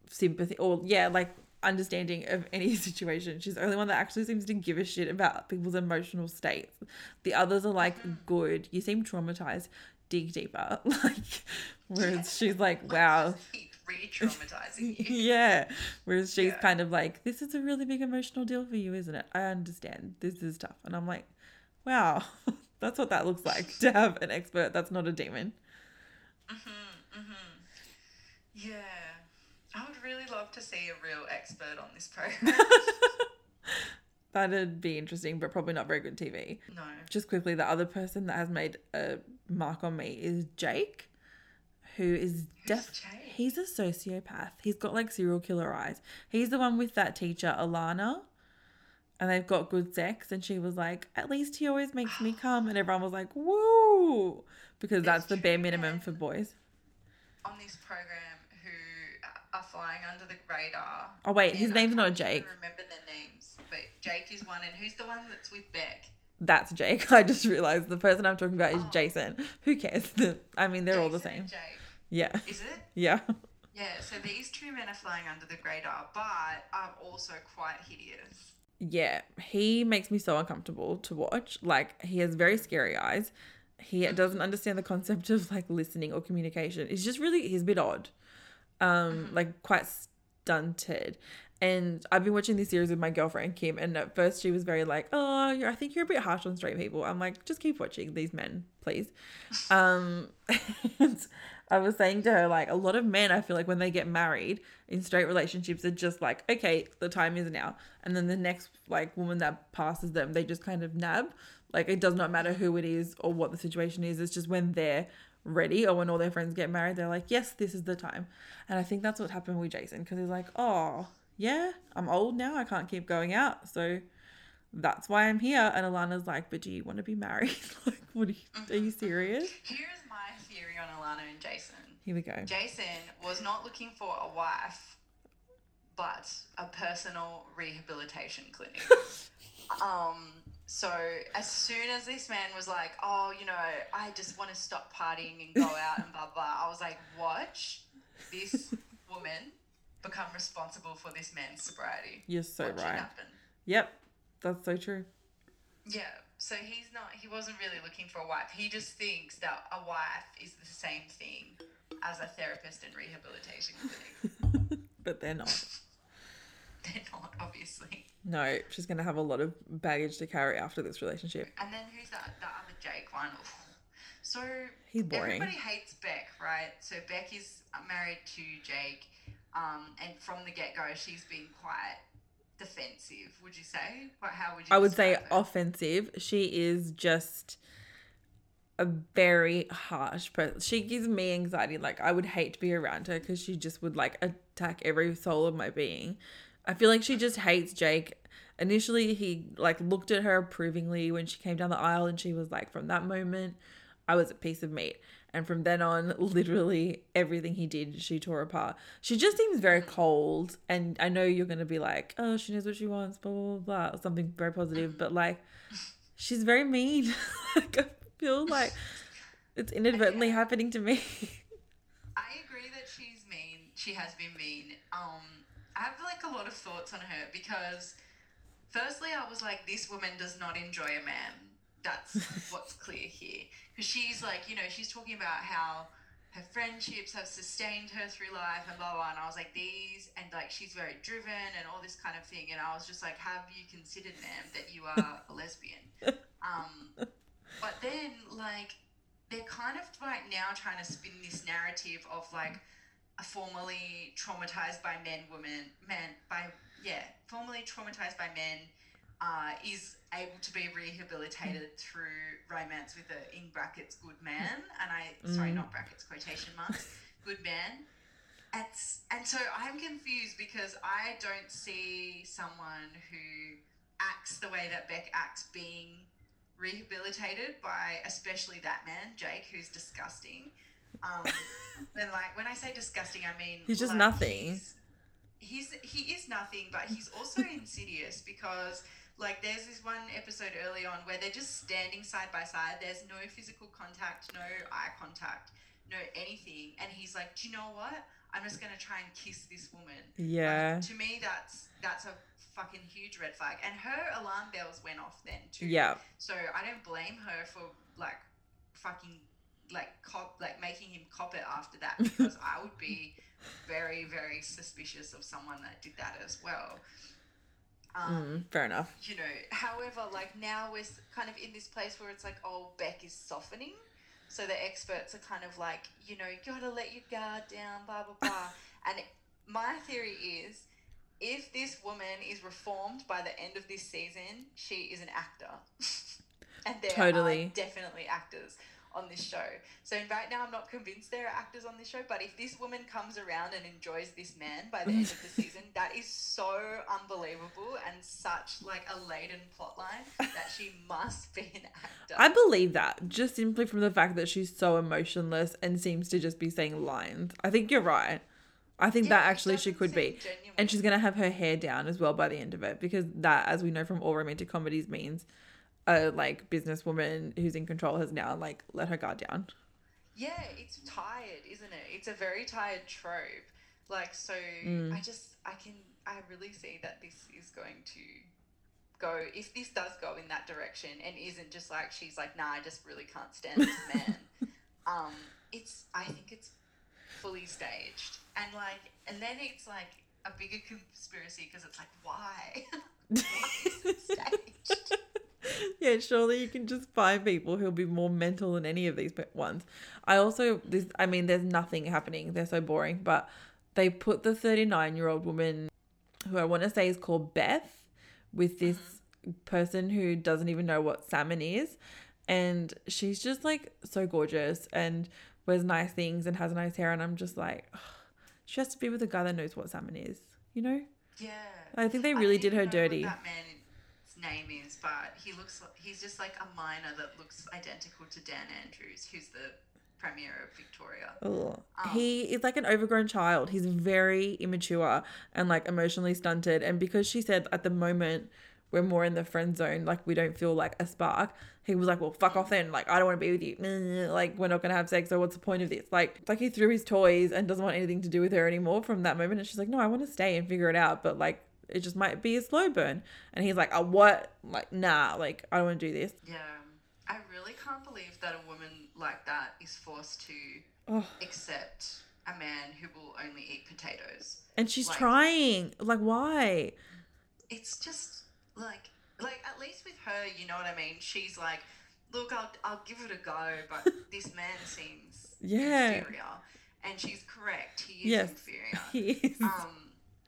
sympathy or yeah, like understanding of any situation. She's the only one that actually seems to give a shit about people's emotional states. The others are like, mm. good, you seem traumatized. Dig deeper. Like whereas she's like, wow. Re-traumatizing you. Yeah. Whereas she's Yeah. kind of like, this is a really big emotional deal for you, isn't it? I understand. This is tough. And I'm like, wow, that's what that looks like to have an expert that's not a demon. Mm-hmm, mm-hmm. Yeah, I would really love to see a real expert on this program. That'd be interesting, but probably not very good TV. no. Just quickly, the other person that has made a mark on me is Jake, who is deaf. He's a sociopath. He's got like serial killer eyes. He's the one with that teacher, Alana. And they've got good sex, and she was like, "At least he always makes me come," and everyone was like, "Woo!" Because that's the bare minimum for boys. on this program who are flying under the radar. Oh wait, his name's not Jake. Remember their names, but Jake is one, and who's the one that's with Beck? That's Jake. I just realized the person I'm talking about is oh. Jason. Who cares? I mean, they're all the same. Jake. Yeah, Is it? yeah. Yeah. So these two men are flying under the radar, but are also quite hideous. Yeah, he makes me so uncomfortable to watch. Like, he has very scary eyes. He doesn't understand the concept of like listening or communication. He's just really, he's a bit odd, um, like quite stunted. And I've been watching this series with my girlfriend Kim, and at first she was very like, "Oh, you're, I think you're a bit harsh on straight people." I'm like, "Just keep watching these men, please." Um, and I was saying to her like, a lot of men, I feel like when they get married in straight relationships, are just like, "Okay, the time is now," and then the next like woman that passes them, they just kind of nab. Like it does not matter who it is or what the situation is. It's just when they're ready or when all their friends get married, they're like, "Yes, this is the time." And I think that's what happened with Jason because he's like, "Oh." yeah, I'm old now. I can't keep going out. So that's why I'm here. And Alana's like, but do you want to be married? like, what are you, are you serious? Here's on Alana and Jason. Here we go. Jason was not looking for a wife, but a personal rehabilitation clinic. um, so as soon as this man was like, "Oh, you know, I just want to stop partying and go out and blah blah," I was like, "Watch this woman become responsible for this man's sobriety." You're so Watch right. happen. Yep, that's so true. Yeah. So he's not. He wasn't really looking for a wife. He just thinks that a wife is the same thing as a therapist and rehabilitation clinic. but they're not. They're not, obviously. No, she's going to have a lot of baggage to carry after this relationship. And then who's that? The other Jake one. So He's boring. everybody hates Beck, right? So Beck is married to Jake, um, and from the get go, she's been quite defensive. Would you say? What? How would you? I would say her? offensive. She is just a very harsh person. She gives me anxiety. Like I would hate to be around her because she just would like attack every soul of my being. I feel like she just hates Jake. Initially, he like looked at her approvingly when she came down the aisle, and she was like, from that moment, I was a piece of meat. And from then on, literally everything he did, she tore apart. She just seems very cold. And I know you're going to be like, oh, she knows what she wants, blah, blah, blah, blah, or something very positive. But like, she's very mean. like, I feel like it's inadvertently happening to me. I agree that she's mean. She has been mean. Um, I have like a lot of thoughts on her because, firstly, I was like, this woman does not enjoy a man. That's what's clear here. Because she's like, you know, she's talking about how her friendships have sustained her through life and blah blah. And I was like, these, and like she's very driven and all this kind of thing. And I was just like, have you considered, ma'am, that you are a lesbian? Um, but then like they're kind of like now trying to spin this narrative of like a formerly traumatized by men woman man by yeah formerly traumatized by men uh, is able to be rehabilitated through romance with a in brackets good man and I sorry Mm. not brackets quotation marks good man and, and And so I'm confused because I don't see someone who acts the way that Beck acts being rehabilitated by especially that man, Jake, who's disgusting. Um, and like when I say disgusting, I mean He's just like, nothing. He's, he's he is nothing, but he's also insidious because like there's this one episode early on where they're just standing side by side. There's no physical contact, no eye contact, no anything, and he's like, "Do you know what? I'm just gonna try and kiss this woman." Yeah. Like, to me, that's that's a fucking huge red flag. And her alarm bells went off then too. Yeah. So I don't blame her for like fucking like cop like making him cop it after that because I would be very very suspicious of someone that did that as well. Um, Mm, fair enough. you know, however, like now we're kind of in this place where it's like, oh, Beck is softening. So the experts are kind of like, you know, you gotta let your guard down, blah, blah, blah. and it, my theory is if this woman is reformed by the end of this season, she is an actor. and there Totally. are definitely actors on this show. So right now, I'm not convinced there are actors on this show, but if this woman comes around and enjoys this man by the end of the season, that is so unbelievable and such like a laden plotline that she must be an actor. I believe that just simply from the fact that she's so emotionless and seems to just be saying lines. I think you're right. I think Yeah, that actually she could be. genuine. And she's going to have her hair down as well by the end of it because that, as we know from all romantic comedies, means a like businesswoman who's in control has now like let her guard down. Yeah, it's tired, isn't it? It's a very tired trope. Like, so Mm. I just, I can, I really see that this is going to go, if this does go in that direction and isn't just like, she's like, nah, I just really can't stand this man. um, it's, I think it's fully staged. And like, and then it's like a bigger conspiracy because it's like, why? why is it staged? yeah, surely you can just find people who'll be more mental than any of these ones. I also this I mean there's nothing happening. They're so boring, but they put the 39-year-old woman who I want to say is called Beth with this mm-hmm. person who doesn't even know what salmon is and she's just like so gorgeous and wears nice things and has nice hair and I'm just like she has to be with a guy that knows what salmon is, you know? Yeah. I think they really don't did her even know what dirty. that man's name is, but he looks he's just like a miner that looks identical to Dan Andrews, who's the premier of Victoria. Um, he is like an overgrown child. He's very immature and like emotionally stunted. And because she said at the moment we're more in the friend zone, like we don't feel like a spark, he was like, Well, fuck off then. Like, I don't want to be with you. Like, we're not to have sex. So, what's the point of this? Like, like he threw his toys and doesn't want anything to do with her anymore from that moment. And she's like, No, I want to stay and figure it out. But like, it just might be a slow burn. And he's like, Oh, what? Like, nah, like, I don't want to do this. Yeah. I really can't believe that a woman like that is forced to Oh. accept a man who will only eat potatoes. And she's Like- trying. Like, why? It's just like like at least with her, you know what I mean? She's like, look, I'll I'll give it a go, but this man seems Yeah. inferior. And she's correct. He is Yes. inferior. He is. um,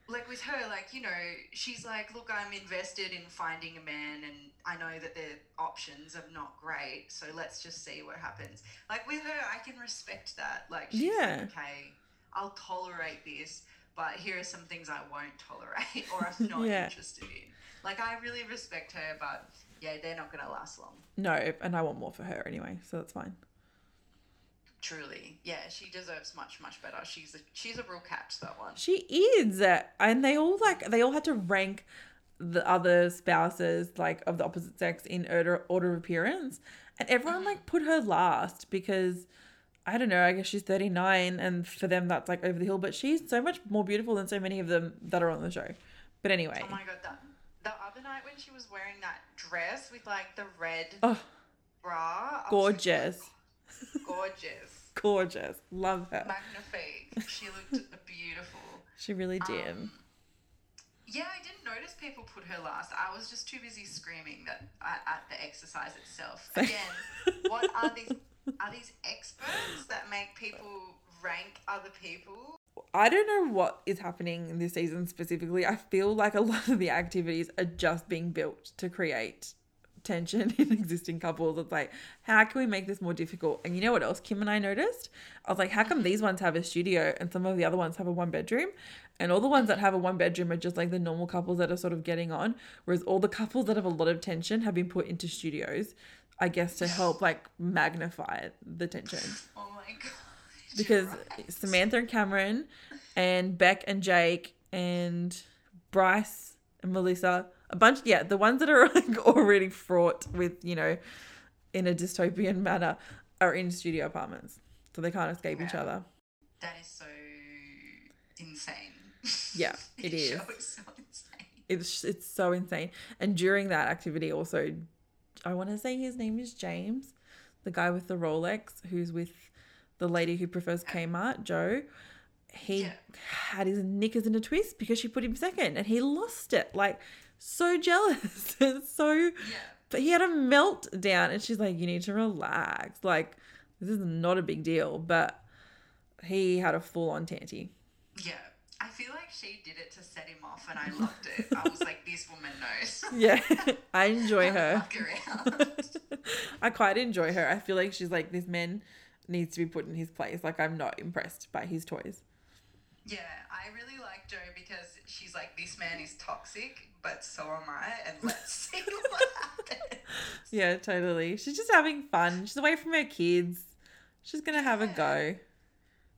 like with her, like you know, she's like, look, I'm invested in finding a man, and I know that the options are not great, so let's just see what happens. Like with her, I can respect that. Like, she's Yeah. like, okay, I'll tolerate this, but here are some things I won't tolerate or I'm not Yeah. interested in. Like, I really respect her, but yeah, they're not gonna last long. No, and I want more for her anyway, so that's fine. Truly, yeah, she deserves much, much better. She's a she's a real catch. That one. She is, uh, and they all like they all had to rank the other spouses like of the opposite sex in order order of appearance, and everyone mm-hmm. like put her last because I don't know. I guess she's thirty nine, and for them that's like over the hill. But she's so much more beautiful than so many of them that are on the show. But anyway, Oh my god, that the other night when she was wearing that dress with like the red oh, bra, like, gorgeous, oh, gorgeous, gorgeous, love her. magnifique. She looked beautiful. She really did. Um, Yeah, I didn't notice people put her last. I was just too busy screaming that at, at the exercise itself. Again, what are these? Are these experts that make people rank other people? I don't know what is happening in this season specifically. I feel like a lot of the activities are just being built to create tension in existing couples. It's like, how can we make this more difficult? And you know what else Kim and I noticed? I was like, how come these ones have a studio and some of the other ones have a one bedroom? And all the ones that have a one bedroom are just like the normal couples that are sort of getting on, whereas all the couples that have a lot of tension have been put into studios, I guess to help like magnify the tension. Oh my god. Because right. Samantha and Cameron and Beck and Jake and Bryce and Melissa, a bunch, yeah, the ones that are like already fraught with, you know, in a dystopian manner are in studio apartments. So they can't escape each other. That is so insane. Yeah, it is. is so insane. It's it's so insane. And during that activity also I want to say his name is James, the guy with the Rolex who's with the lady who prefers Kmart, Joe. He Yeah. had his knickers in a twist because she put him second and he lost it. Like so jealous and so Yeah. but he had a meltdown and she's like you need to relax. Like this is not a big deal, but he had a full on tanty. Yeah. I feel like she did it to set him off and I loved it. I was like, this woman knows. Yeah, I enjoy her. I quite enjoy her. I feel like she's like this man needs to be put in his place. Like I'm not impressed by his toys. Yeah, I really like Joe because she's like, this man is toxic, but so am I, and let's see what happens. Yeah, totally. She's just having fun. She's away from her kids. She's gonna have a go.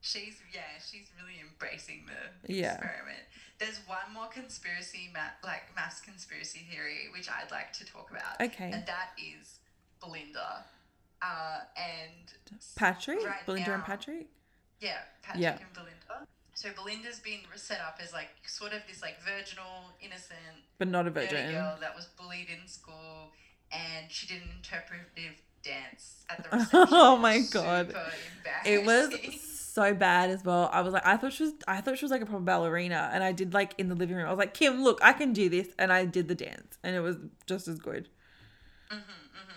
She's yeah, she's really embracing the Yeah. experiment. There's one more conspiracy, ma- like mass conspiracy theory, which I'd like to talk about. Okay. and that is Belinda, uh, and Patrick, Right Belinda and Patrick. Yeah, Patrick Yeah. and Belinda. So Belinda's been set up as like sort of this like virginal, innocent But not a virgin. girl that was bullied in school, and she did an interpretive dance at the reception. Oh my God. It was so bad as well. I was like, I thought she was, I thought she was like a proper ballerina, and I did like in the living room. I was like, Kim, look, I can do this, and I did the dance, and it was just as good. Over the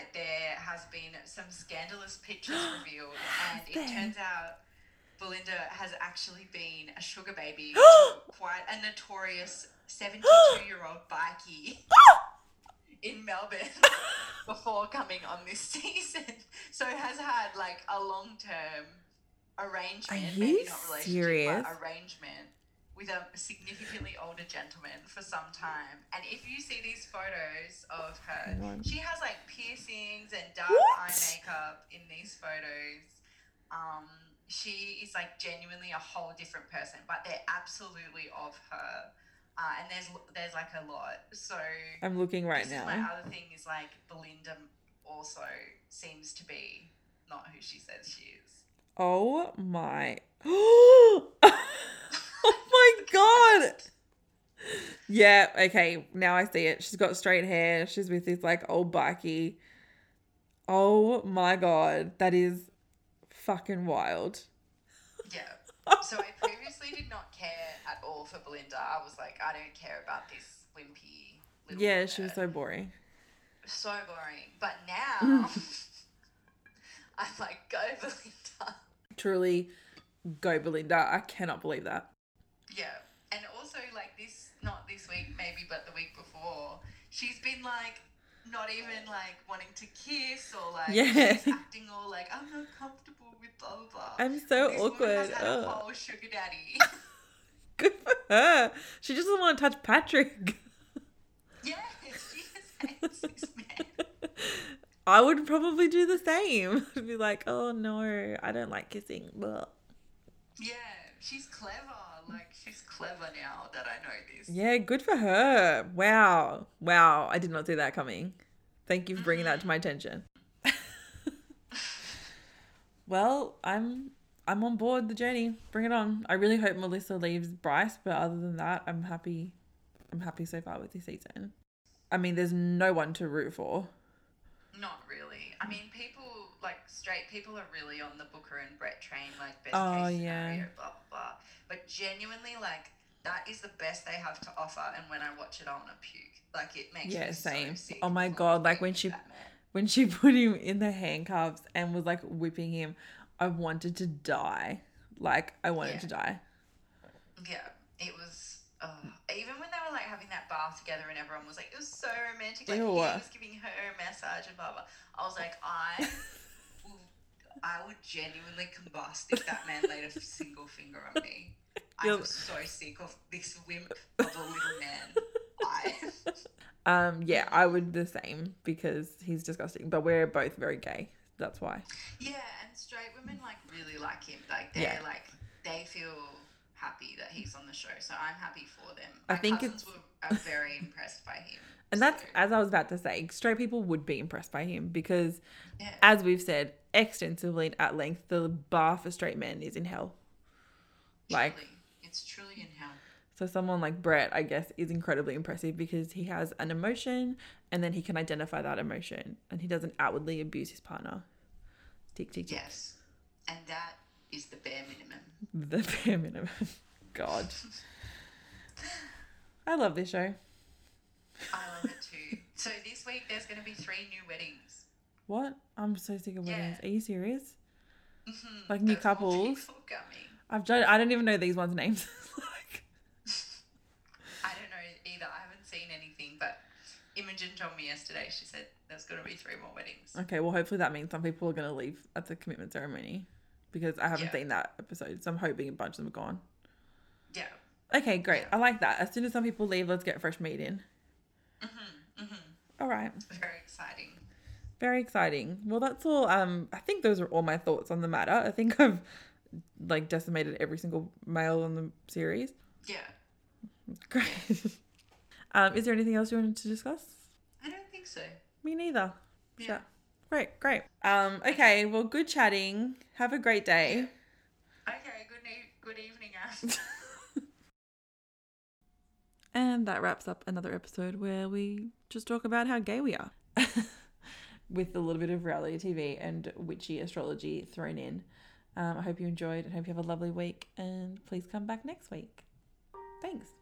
fortnight, there has been some scandalous pictures revealed, and it turns out Belinda has actually been a sugar baby to quite a notorious 72 year old bikie in Melbourne before coming on this season. So has had like a long term arrangement, Are maybe not relationship, serious? but arrangement with a significantly older gentleman for some time. And if you see these photos of her, she has like piercings and dark What? eye makeup in these photos. Um, she is like genuinely a whole different person, but they're absolutely of her. Uh, and there's there's like a lot. So I'm looking right is my other thing is like Belinda also seems to be not who she says she is. Oh my. oh my god. Yeah, okay. Now I see it. She's got straight hair. She's with this like old bikey. Oh my god. That is fucking wild. Yeah. So I previously did not care at all for Belinda. I was like, I don't care about this wimpy little. Yeah, she was so boring. so boring. But now I'm like, go Belinda. Truly, go Belinda. I cannot believe that. Yeah. And also like this not this week maybe, but the week before, she's been like not even like wanting to kiss or like Yeah. acting all like I'm not comfortable with blah blah blah. I'm so This awkward. Has a whole sugar daddy. Good for her. She just doesn't want to touch Patrick. yeah, she hates this man. I would probably do the same. I'd be like, oh no, I don't like kissing. Blah. Yeah, she's clever. Clever now that I know this. Yeah, good for her. Wow. Wow. I did not see that coming. Thank you for bringing that to my mm-hmm. attention. well, I'm I'm on board the journey. Bring it on. I really hope Melissa leaves Bryce, but other than that, I'm happy I'm happy so far with this season. I mean, there's no one to root for. Not really. I mean, people like straight people are really on the Booka and Brett train, like best Oh, case yeah. scenario, blah blah. But genuinely, like that is the best they have to offer. And when I watch it, I want to puke. Like it makes Yeah, me so sick Oh my God, like when she-. When she put him in the handcuffs and was like whipping him, I wanted to die. Like I wanted Yeah. to die. Yeah, it was Oh, even when they were like having that bath together and everyone was like, it was so romantic. Like Ew. he was giving her a massage and blah blah. I was like, I, I would genuinely combust if that man laid a single finger on me. I was so sick of this wimp of a little man. I, Um, yeah, I would the same because he's disgusting. But we're both very gay. That's why. yeah, and straight women like really like him. Like they're Yeah. like they feel happy that he's on the show. So I'm happy for them. I My think cousins were are very impressed by him. And that's as I was about to say, straight people would be impressed by him because, yeah. as we've said extensively and at length, the bar for straight men is in hell. Like, it's truly in hell. so someone like Brett, I guess, is incredibly impressive because he has an emotion and then he can identify that emotion and he doesn't outwardly abuse his partner. Tick, tick, tick. Yes. And that is the bare minimum. The bare minimum. God. I love this show. I love it too. So this week there's going to be three new weddings. What? I'm so sick of weddings. Yeah. Are you serious? Mhm. Like new couples? I've done, I don't even know these ones' names. like, I don't know either. I haven't seen anything, but Imogen told me yesterday. She said there's going to be three more weddings. okay, well, hopefully that means some people are going to leave at the commitment ceremony because I haven't Yeah. seen that episode. So I'm hoping a bunch of them are gone. Yeah. Okay, great. I like that. As soon as some people leave, let's get fresh meat in. Mhm. Mhm. All right. Very exciting. Very exciting. Well, that's all. Um, I think those are all my thoughts on the matter. I think I've like decimated every single male in the series. Yeah. Great. um, is there anything else you wanted to discuss? I don't think so. Me neither. Yeah. Sure. Great, great. Um, okay, well, good chatting. Have a great day. Okay. Good. E- good evening, Ash. And that wraps up another episode where we just talk about how gay we are. With a little bit of reality TV and witchy astrology thrown in. Um, I hope you enjoyed and hope you have a lovely week. And please come back next week. Thanks.